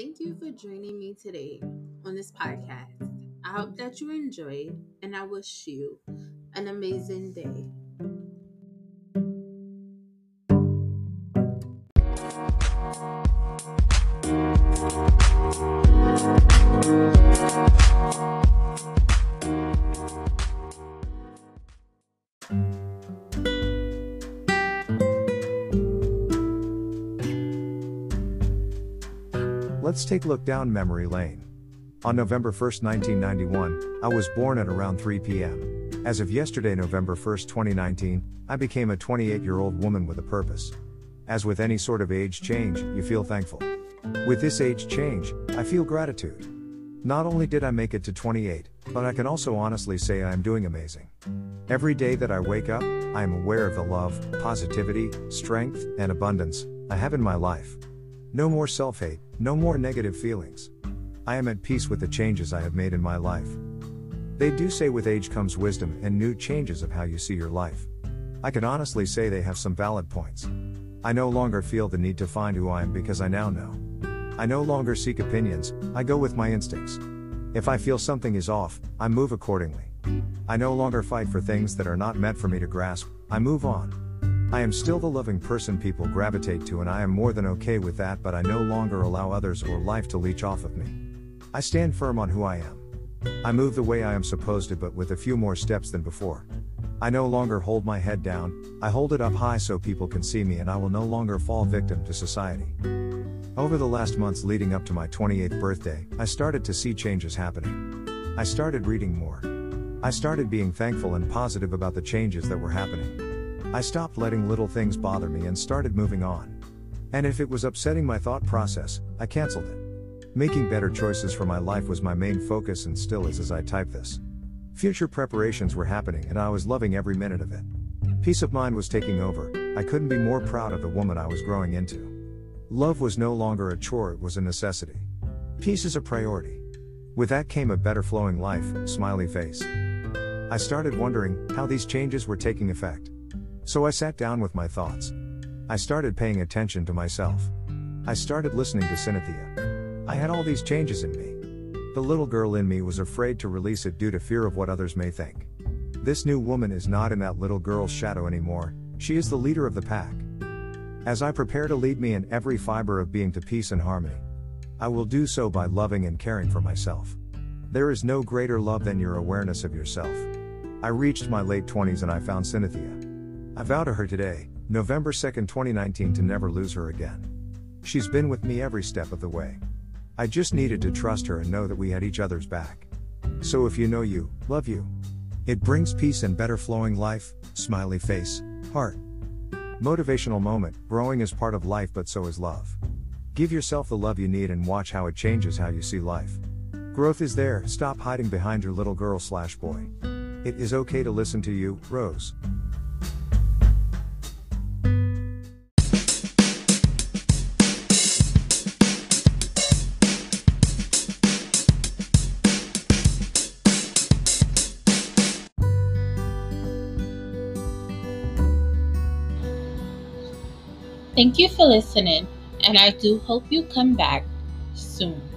Thank you for joining me today on this podcast. I hope that you enjoyed, and I wish you an amazing day. Let's take a look down memory lane. On November 1, 1991, I was born at around 3 p.m. As of yesterday, November 1, 2019, I became a 28 year old woman with a purpose. As with any sort of age change, you feel thankful. With this age change, I feel gratitude. Not only did I make it to 28, but I can also honestly say I am doing amazing. Every day that I wake up, I am aware of the love, positivity, strength, and abundance I have in my life. No more self hate, no more negative feelings. I am at peace with the changes I have made in my life. They do say with age comes wisdom and new changes of how you see your life. I can honestly say they have some valid points. I no longer feel the need to find who I am because I now know. I no longer seek opinions, I go with my instincts. If I feel something is off, I move accordingly. I no longer fight for things that are not meant for me to grasp, I move on. I am still the loving person people gravitate to, and I am more than okay with that, but I no longer allow others or life to leech off of me. I stand firm on who I am. I move the way I am supposed to, but with a few more steps than before. I no longer hold my head down, I hold it up high so people can see me, and I will no longer fall victim to society. Over the last months leading up to my 28th birthday, I started to see changes happening. I started reading more. I started being thankful and positive about the changes that were happening. I stopped letting little things bother me and started moving on. And if it was upsetting my thought process, I canceled it. Making better choices for my life was my main focus and still is as I type this. Future preparations were happening and I was loving every minute of it. Peace of mind was taking over, I couldn't be more proud of the woman I was growing into. Love was no longer a chore, it was a necessity. Peace is a priority. With that came a better flowing life, smiley face. I started wondering how these changes were taking effect. So I sat down with my thoughts. I started paying attention to myself. I started listening to Cynthia. I had all these changes in me. The little girl in me was afraid to release it due to fear of what others may think. This new woman is not in that little girl's shadow anymore, she is the leader of the pack. As I prepare to lead me in every fiber of being to peace and harmony, I will do so by loving and caring for myself. There is no greater love than your awareness of yourself. I reached my late 20s and I found Cynthia. I vow to her today, November 2, 2019, to never lose her again. She's been with me every step of the way. I just needed to trust her and know that we had each other's back. So if you know you, love you. It brings peace and better flowing life, smiley face, heart. Motivational moment, growing is part of life, but so is love. Give yourself the love you need and watch how it changes how you see life. Growth is there, stop hiding behind your little girl slash boy. It is okay to listen to you, Rose. Thank you for listening, and I do hope you come back soon.